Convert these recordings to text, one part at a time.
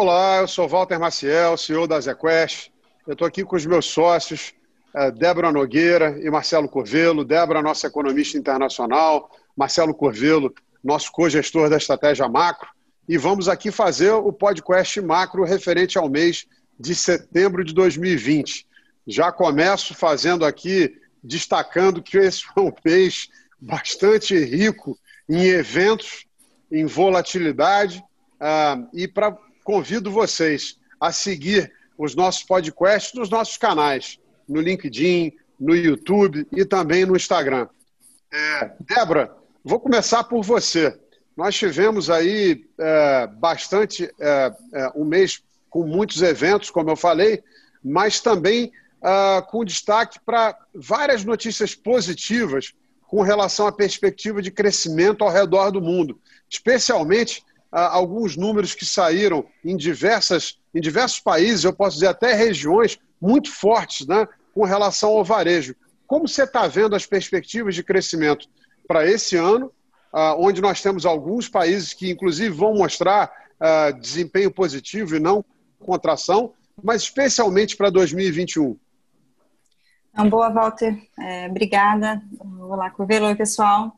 Olá, eu sou Walter Maciel, CEO da ZQuest. Eu estou aqui com os meus sócios, eh, Débora Nogueira e Marcelo Corvelo. Débora, nossa economista internacional, Marcelo Corvelo, nosso co-gestor da estratégia macro. E vamos aqui fazer o podcast macro referente ao mês de setembro de 2020. Já começo fazendo aqui, destacando que esse foi um mês bastante rico em eventos, em volatilidade. Uh, e para convido vocês a seguir os nossos podcasts nos nossos canais, no LinkedIn, no YouTube e também no Instagram. É, Débora, vou começar por você. Nós tivemos aí é, bastante é, é um mês com muitos eventos, como eu falei, mas também é, com destaque para várias notícias positivas com relação à perspectiva de crescimento ao redor do mundo, especialmente alguns números que saíram em, diversas, em diversos países, eu posso dizer até regiões muito fortes né, com relação ao varejo. Como você está vendo as perspectivas de crescimento para esse ano, onde nós temos alguns países que, inclusive, vão mostrar desempenho positivo e não contração, mas especialmente para 2021? Então, boa, Walter. É, obrigada. Olá, Curvelo. Oi, pessoal.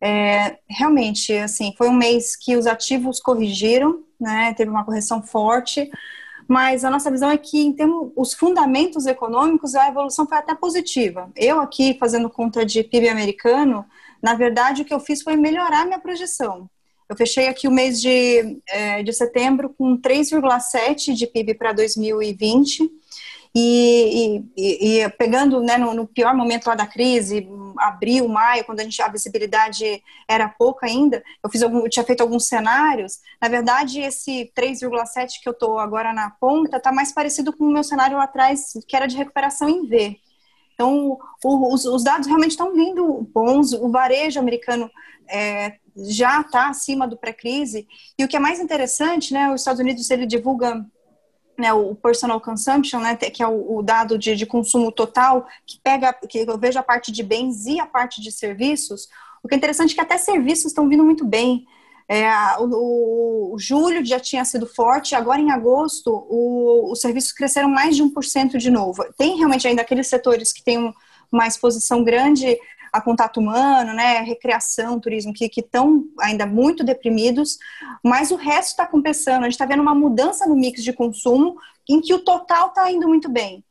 É, realmente, assim, foi um mês que os ativos corrigiram, né, teve uma correção forte, mas a nossa visão é que, em termos, os fundamentos econômicos, a evolução foi até positiva. Eu aqui, fazendo conta de PIB americano, na verdade, o que eu fiz foi melhorar minha projeção. Eu fechei aqui o mês de, é, de setembro com 3,7 de PIB para 2020, e, e, e, pegando né, no, no, pior momento lá da crise, abril, maio, quando a, gente, a visibilidade era pouca ainda, eu, fiz algum, eu tinha feito alguns cenários. Na verdade, esse 3,7 que eu estou agora na ponta está mais parecido com o meu cenário lá atrás, que era de recuperação em V. Então, o, os, os, dados realmente estão vindo bons, o varejo americano é, já está acima do pré-crise, e o que é mais interessante, né, os Estados Unidos ele divulga né, o personal consumption, né, que é o, o dado de, de, consumo total, que pega, que eu vejo a parte de bens e a parte de serviços. O que é interessante é que até serviços estão vindo muito bem. É, o, o, julho já tinha sido forte, agora em agosto o, os serviços cresceram mais de 1% de novo. Tem realmente ainda aqueles setores que têm um, uma exposição grande a contato humano, né, recreação, turismo, que estão ainda muito deprimidos, mas o resto está compensando. A gente está vendo uma mudança no mix de consumo em que o total está indo muito bem.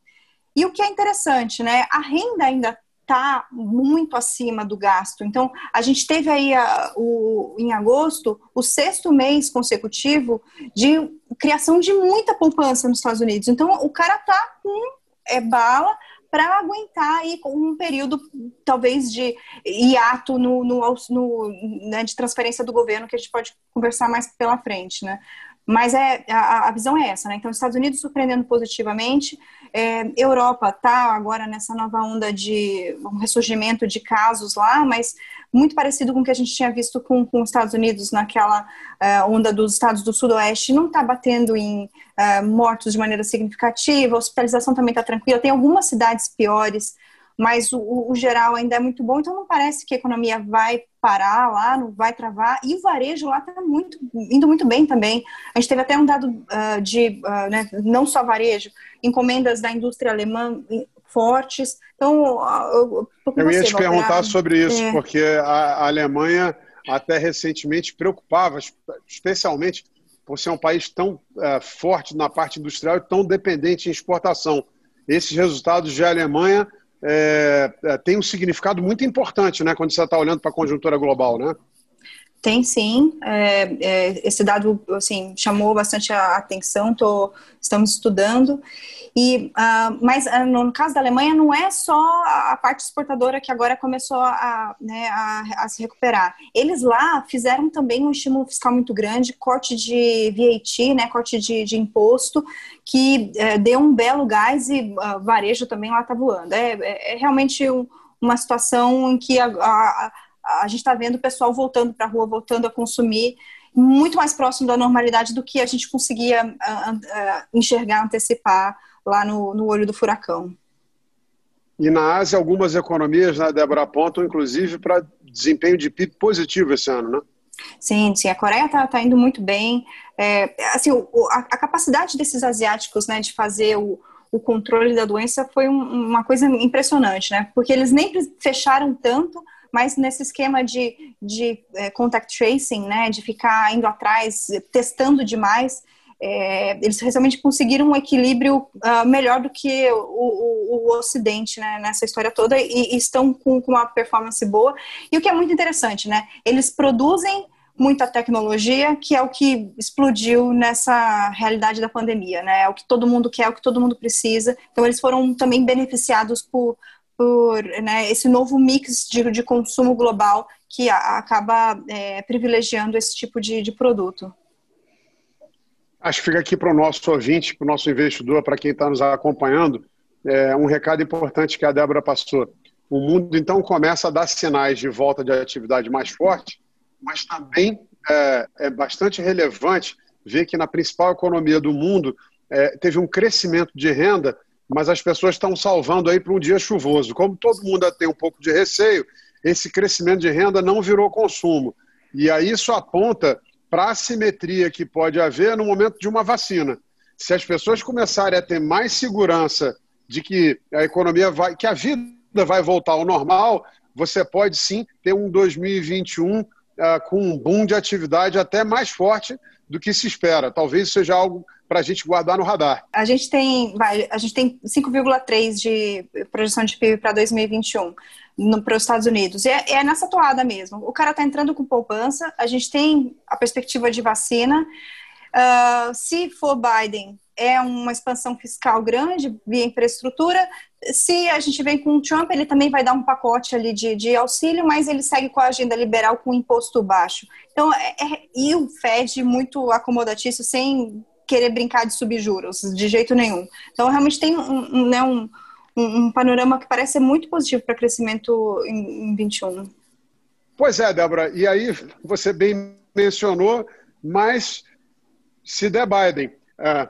E o que é interessante, né, a renda ainda está muito acima do gasto. Então, a gente teve aí a, o, em agosto o sexto mês consecutivo de criação de muita poupança nos Estados Unidos. Então, o cara tá com é, bala para aguentar aí um período talvez de hiato no, no, no né, de transferência do governo que a gente pode conversar mais pela frente, né? Mas é, a, a visão é essa, né? Então, os Estados Unidos surpreendendo positivamente, é, Europa está agora nessa nova onda de um ressurgimento de casos lá, mas muito parecido com o que a gente tinha visto com, com os Estados Unidos naquela uh, onda dos estados do sudoeste, não está batendo em uh, mortos de maneira significativa, a hospitalização também está tranquila, tem algumas cidades piores, mas o, o, geral ainda é muito bom, então não parece que a economia vai parar lá, não vai travar, e o varejo lá está muito, indo muito bem também. A gente teve até um dado uh, de, uh, né, não só varejo, encomendas da indústria alemã fortes. Então, eu, eu ia te perguntar sobre isso, é. porque a, Alemanha até recentemente preocupava, especialmente por ser um país tão uh, forte na parte industrial e tão dependente em exportação. Esses resultados de Alemanha é, é, tem um significado muito importante, né, quando você está olhando para a conjuntura global, né? Tem sim, é, é, esse dado assim chamou bastante a atenção. Tô, estamos estudando e, uh, mas uh, no caso da Alemanha não é só a parte exportadora que agora começou a, né, a, a, se recuperar. Eles lá fizeram também um estímulo fiscal muito grande, corte de VAT, né, corte de, de imposto, que uh, deu um belo gás e uh, varejo também lá está voando. É, é, é realmente um, uma situação em que a, a a gente está vendo o pessoal voltando para a rua, voltando a consumir, muito mais próximo da normalidade do que a gente conseguia uh, uh, enxergar, antecipar lá no, no olho do furacão. E na Ásia, algumas economias, né, Débora, apontam inclusive para desempenho de PIB positivo esse ano, né? Sim, sim, a Coreia está tá indo muito bem. É, assim, o, a, a, capacidade desses asiáticos, né, de fazer o, o controle da doença foi um, uma coisa impressionante, né? Porque eles nem fecharam tanto, mas nesse esquema de, de é, contact tracing, né, de ficar indo atrás, testando demais, é, eles realmente conseguiram um equilíbrio uh, melhor do que o, o, o Ocidente né, nessa história toda e, e estão com, com, uma performance boa. E o que é muito interessante, né? Eles produzem muita tecnologia, que é o que explodiu nessa realidade da pandemia, né? É o que todo mundo quer, é o que todo mundo precisa. Então, eles foram também beneficiados por, por né, esse novo mix de, de consumo global que a, acaba é, privilegiando esse tipo de, de produto. Acho que fica aqui para o nosso ouvinte, para o nosso investidor, para quem está nos acompanhando, é, um recado importante que a Débora passou. O mundo, então, começa a dar sinais de volta de atividade mais forte, mas também é, é bastante relevante ver que na principal economia do mundo é, teve um crescimento de renda, mas as pessoas estão salvando aí para um dia chuvoso. Como todo mundo tem um pouco de receio, esse crescimento de renda não virou consumo. E aí isso aponta para a assimetria que pode haver no momento de uma vacina. Se as pessoas começarem a ter mais segurança de que a economia vai, que a vida vai voltar ao normal, você pode sim ter um 2021 uh, ah, com um boom de atividade até mais forte do que se espera. Talvez seja algo para a gente guardar no radar. A gente tem, a gente tem 5,3 de projeção de PIB para 2021 para os Estados Unidos. É, é, nessa toada mesmo. O cara está entrando com poupança, a gente tem a perspectiva de vacina. Uh, se for Biden, é uma expansão fiscal grande via infraestrutura. Se a gente vem com o Trump, ele também vai dar um pacote ali de, de auxílio, mas ele segue com a agenda liberal com imposto baixo. Então, é, é, e o Fed muito acomodatício, sem querer brincar de subjuros, de jeito nenhum. Então, realmente tem um, um, né, um um, panorama que parece muito positivo para crescimento em, em 21. Pois é, Débora, e aí você bem mencionou, mas se der Biden, é,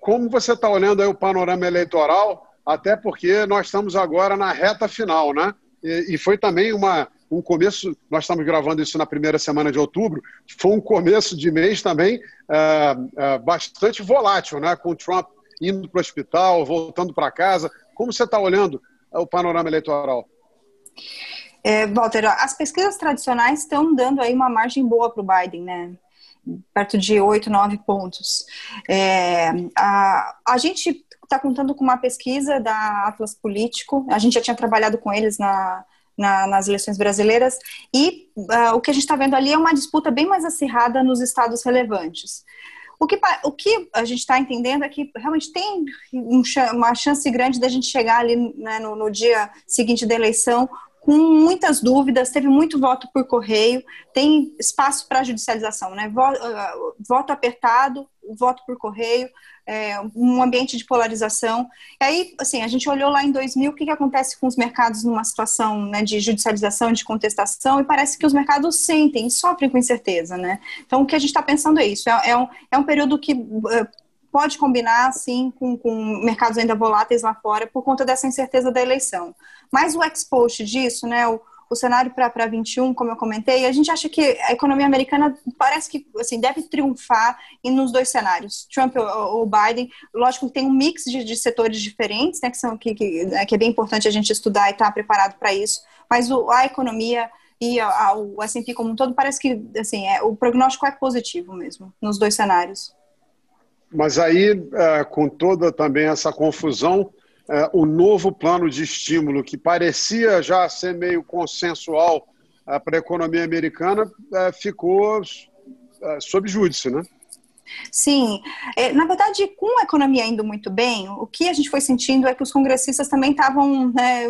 como você está olhando aí o panorama eleitoral, até porque nós estamos agora na reta final, né? E, e, foi também uma, um começo, nós estamos gravando isso na primeira semana de outubro, foi um começo de mês também é, é, bastante volátil, né? Com o Trump indo para o hospital, voltando para casa, como você está olhando o panorama eleitoral? É, Walter, as pesquisas tradicionais estão dando aí uma margem boa para o Biden, né? Perto de 8, 9 pontos. É, a, a gente está contando com uma pesquisa da Atlas Político, a gente já tinha trabalhado com eles na, na, nas eleições brasileiras, e uh, o que a gente está vendo ali é uma disputa bem mais acirrada nos estados relevantes. O que, o que a gente está entendendo é que realmente tem um, uma chance grande da gente chegar ali né, no, no dia seguinte da eleição com muitas dúvidas, teve muito voto por correio, tem espaço para judicialização, né? Ah, voto apertado, voto por correio, é, um ambiente de polarização. E aí, assim, a gente olhou lá em 2000 o que, que acontece com os mercados numa situação né, de judicialização, de contestação, e parece que os mercados sentem, sofrem com incerteza, né? Então, o que a gente está pensando é isso, é, é, um, é um período que uh, pode combinar, sim, com, com mercados ainda voláteis lá fora por conta dessa incerteza da eleição. Mas o expost disso, né, o, o cenário para 21, como eu comentei, a gente acha que a economia americana parece que assim, deve triunfar nos dois cenários, Trump ou, ou Biden. Lógico que tem um mix de, de setores diferentes, né, que, são, que, que, né, que, é bem importante a gente estudar e estar tá preparado para isso, mas o, a economia e a, a, o S&P como um todo parece que assim, é, o prognóstico é positivo mesmo, nos dois cenários. Mas aí, é, com toda também essa confusão, é, o novo plano de estímulo, que parecia já ser meio consensual é, para a economia americana, ficou sob júdice, né? Sim, na verdade, com a economia indo muito bem, o que a gente foi sentindo é que os congressistas também estavam né,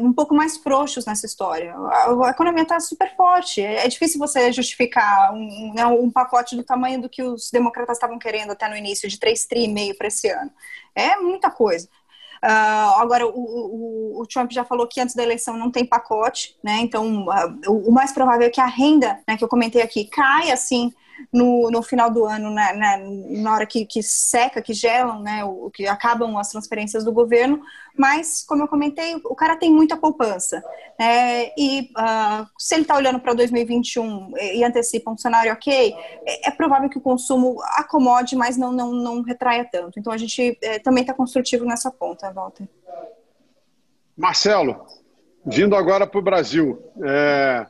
um pouco mais frouxos nessa história. A, economia está super forte. É, é, difícil você justificar um, né, um, pacote do tamanho do que os democratas estavam querendo até no início, de 3 tri e meio para esse ano. É muita coisa. Uh, agora, o, o, o, Trump já falou que antes da eleição não tem pacote, né? Então, uh, o, o, mais provável é que a renda, né, que eu comentei aqui, caia assim no, no final do ano, né, na hora que, que seca, que gelam, né, o, que acabam as transferências do governo, mas, como eu comentei, o cara tem muita poupança. Né, e uh, se ele está olhando para 2021 e, e antecipa um cenário ok, é, é, provável que o consumo acomode, mas não, não, não retraia tanto. Então, a gente é, também está construtivo nessa ponta, Walter. Marcelo, vindo agora para o Brasil. É,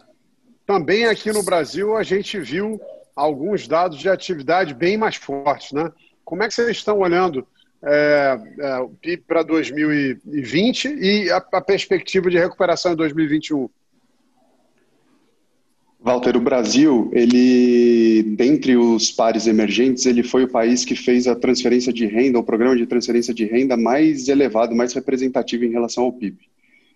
também aqui no Brasil a gente viu alguns dados de atividade bem mais fortes. Né? Como é que vocês estão olhando é, é, o PIB para 2020 e a, a perspectiva de recuperação em 2021? Walter, o Brasil, ele, dentre os pares emergentes, ele foi o país que fez a transferência de renda, o programa de transferência de renda mais elevado, mais representativo em relação ao PIB.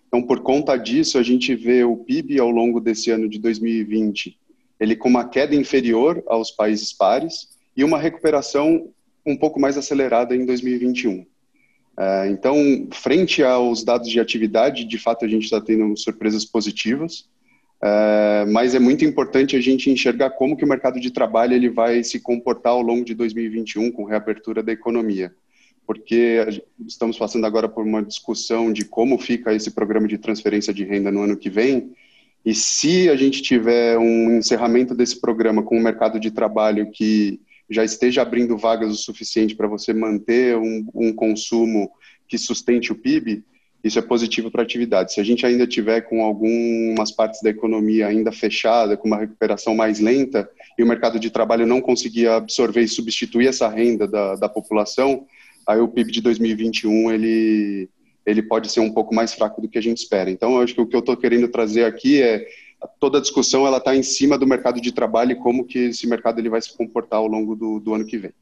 Então, por conta disso, a gente vê o PIB ao longo desse ano de 2020, ele com uma queda inferior aos países pares e uma recuperação um pouco mais acelerada em 2021. É, então, frente aos dados de atividade, de fato a gente está tendo surpresas positivas. É, mas é muito importante a gente enxergar como que o mercado de trabalho ele vai se comportar ao longo de 2021 com reabertura da economia, porque estamos passando agora por uma discussão de como fica esse programa de transferência de renda no ano que vem, e se a gente tiver um encerramento desse programa com um mercado de trabalho que já esteja abrindo vagas o suficiente para você manter um, um consumo que sustente o PIB, isso é positivo para a atividade. Se a gente ainda tiver com algumas partes da economia ainda fechada, com uma recuperação mais lenta, e o mercado de trabalho não conseguir absorver e substituir essa renda da, da população, aí o PIB de 2021 ele, ele pode ser um pouco mais fraco do que a gente espera. Então, acho que o que eu estou querendo trazer aqui é toda a discussão ela está em cima do mercado de trabalho e como que esse mercado ele vai se comportar ao longo do, do ano que vem.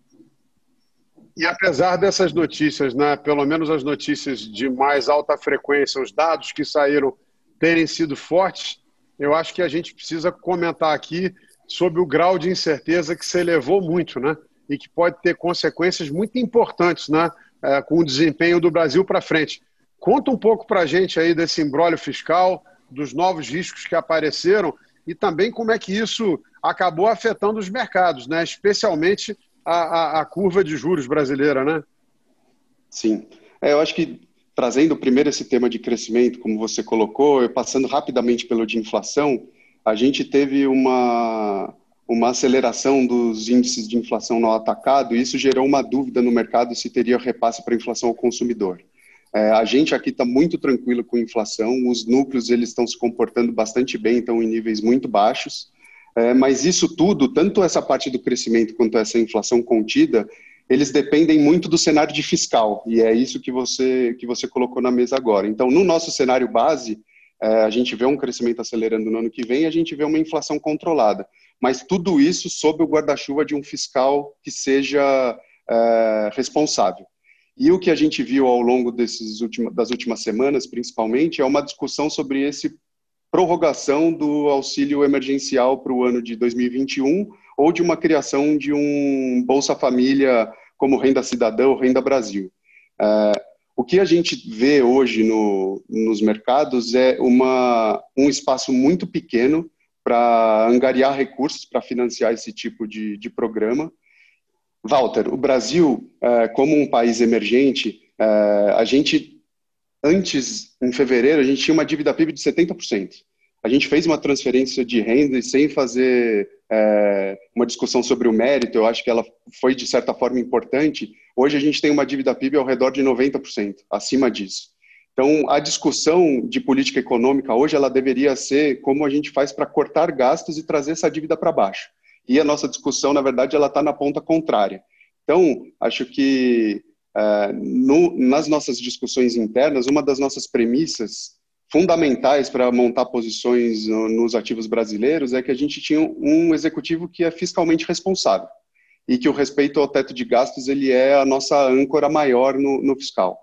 E apesar dessas notícias, né, pelo menos as notícias de mais alta frequência, os dados que saíram terem sido fortes, eu acho que a gente precisa comentar aqui sobre o grau de incerteza que se elevou muito, né? E que pode ter consequências muito importantes, né? É, com o desempenho do Brasil para frente. Conta um pouco para a gente aí desse embrólio fiscal, dos novos riscos que apareceram e também como é que isso acabou afetando os mercados, né? Especialmente a, a, a curva de juros brasileira, né? Sim. É, eu acho que trazendo primeiro esse tema de crescimento, como você colocou, passando rapidamente pelo de inflação, a gente teve uma, uma aceleração dos índices de inflação no atacado e isso gerou uma dúvida no mercado se teria repasse para a inflação ao consumidor. É, a gente aqui está muito tranquilo com inflação, os núcleos eles estão se comportando bastante bem, estão em níveis muito baixos. É, mas isso tudo, tanto essa parte do crescimento quanto essa inflação contida, eles dependem muito do cenário de fiscal, e é isso que você, que você colocou na mesa agora. Então, no nosso cenário base, é, a gente vê um crescimento acelerando no ano que vem, a gente vê uma inflação controlada. Mas tudo isso sob o guarda-chuva de um fiscal que seja é, responsável. E o que a gente viu ao longo desses últimos, das últimas semanas, principalmente, é uma discussão sobre esse prorrogação do auxílio emergencial para o ano de 2021 ou de uma criação de um Bolsa Família como Renda Cidadã ou Renda Brasil. É, o que a gente vê hoje no, nos mercados é uma, um espaço muito pequeno para angariar recursos para financiar esse tipo de, de programa. Walter, o Brasil, é, como um país emergente, é, a gente antes, em fevereiro, a gente tinha uma dívida PIB de 70%. A gente fez uma transferência de renda e sem fazer é, uma discussão sobre o mérito, eu acho que ela foi, de certa forma, importante. Hoje a gente tem uma dívida PIB ao redor de 90%, acima disso. Então, a discussão de política econômica hoje, ela deveria ser como a gente faz para cortar gastos e trazer essa dívida para baixo. E a nossa discussão, na verdade, ela está na ponta contrária. Então, acho que é, no, nas nossas discussões internas, uma das nossas premissas fundamentais para montar posições nos ativos brasileiros é que a gente tinha um executivo que é fiscalmente responsável e que o respeito ao teto de gastos ele é a nossa âncora maior no, no fiscal.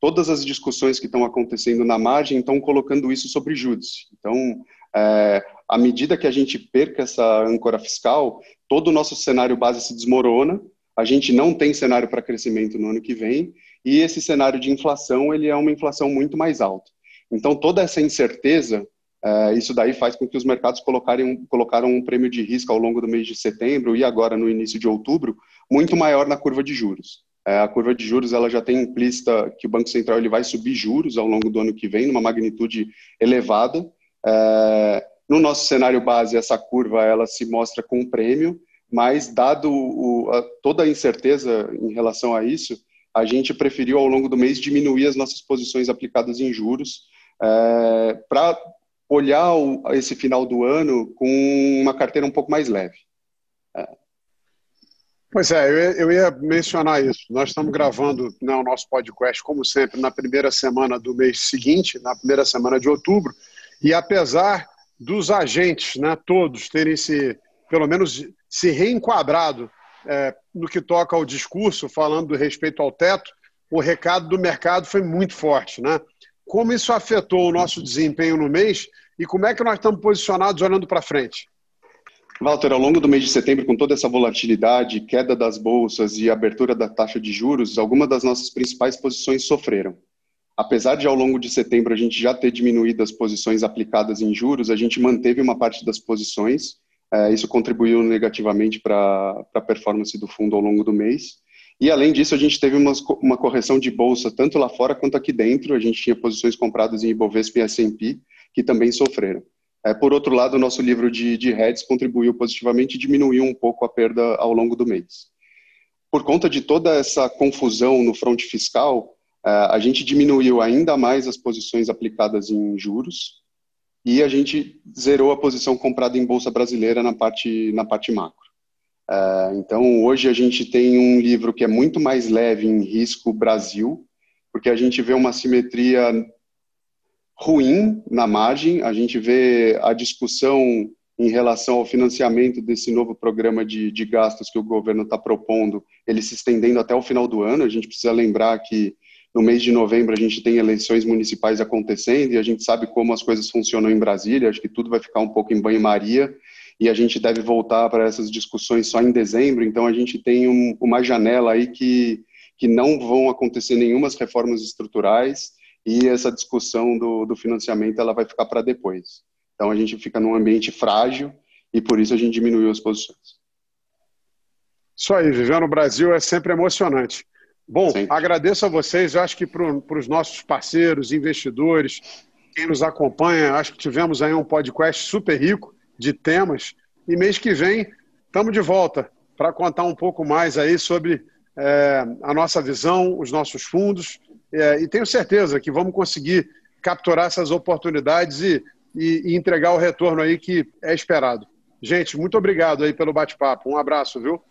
Todas as discussões que estão acontecendo na margem estão colocando isso sobre júdice. Então, é, à medida que a gente perca essa âncora fiscal, todo o nosso cenário base se desmorona a gente não tem cenário para crescimento no ano que vem e esse cenário de inflação ele é uma inflação muito mais alta. Então toda essa incerteza é, isso daí faz com que os mercados colocarem, colocaram um prêmio de risco ao longo do mês de setembro e agora no início de outubro muito maior na curva de juros. É, a curva de juros ela já tem implícita que o Banco Central ele vai subir juros ao longo do ano que vem, numa magnitude elevada. É, no nosso cenário base, essa curva ela se mostra com prêmio, mas dado o, a, toda a incerteza em relação a isso, a gente preferiu ao longo do mês diminuir as nossas posições aplicadas em juros é, para olhar o, esse final do ano com uma carteira um pouco mais leve. É. Pois é, eu ia, mencionar isso. Nós estamos gravando né, o nosso podcast, como sempre, na primeira semana do mês seguinte, na primeira semana de outubro, e apesar dos agentes, né, todos, terem se, pelo menos, se reenquadrado é, no que toca ao discurso, falando do respeito ao teto, o recado do mercado foi muito forte, né? Como isso afetou o nosso desempenho no mês e como é que nós estamos posicionados olhando para frente? Walter, ao longo do mês de setembro, com toda essa volatilidade, queda das bolsas e abertura da taxa de juros, algumas das nossas principais posições sofreram. Apesar de ao longo de setembro a gente já ter diminuído as posições aplicadas em juros, a gente manteve uma parte das posições. É, isso contribuiu negativamente para a performance do fundo ao longo do mês. E, além disso, a gente teve uma, uma correção de bolsa, tanto lá fora quanto aqui dentro. A gente tinha posições compradas em Ibovespa e S&P, que também sofreram. É, por outro lado, o nosso livro de, de heads contribuiu positivamente e diminuiu um pouco a perda ao longo do mês. Por conta de toda essa confusão no fronte fiscal, a gente diminuiu ainda mais as posições aplicadas em juros e a gente zerou a posição comprada em bolsa brasileira na parte, na parte macro. Uh, então, hoje a gente tem um livro que é muito mais leve em risco Brasil, porque a gente vê uma simetria ruim na margem, a gente vê a discussão em relação ao financiamento desse novo programa de, de gastos que o governo está propondo, ele se estendendo até o final do ano. A gente precisa lembrar que no mês de novembro a gente tem eleições municipais acontecendo e a gente sabe como as coisas funcionam em Brasília. Acho que tudo vai ficar um pouco em banho-maria e a gente deve voltar para essas discussões só em dezembro, então a gente tem um, uma janela aí que, que não vão acontecer nenhumas reformas estruturais e essa discussão do, do financiamento ela vai ficar para depois. Então a gente fica num ambiente frágil e por isso a gente diminuiu as posições. Isso aí, viver no Brasil é sempre emocionante. Bom, sempre. agradeço a vocês, acho que para os nossos parceiros, investidores, quem nos acompanha, acho que tivemos aí um podcast super rico de temas. E mês que vem estamos de volta para contar um pouco mais aí sobre é, a nossa visão, os nossos fundos. É, e tenho certeza que vamos conseguir capturar essas oportunidades e, e, e entregar o retorno aí que é esperado. Gente, muito obrigado aí pelo bate-papo. Um abraço, viu?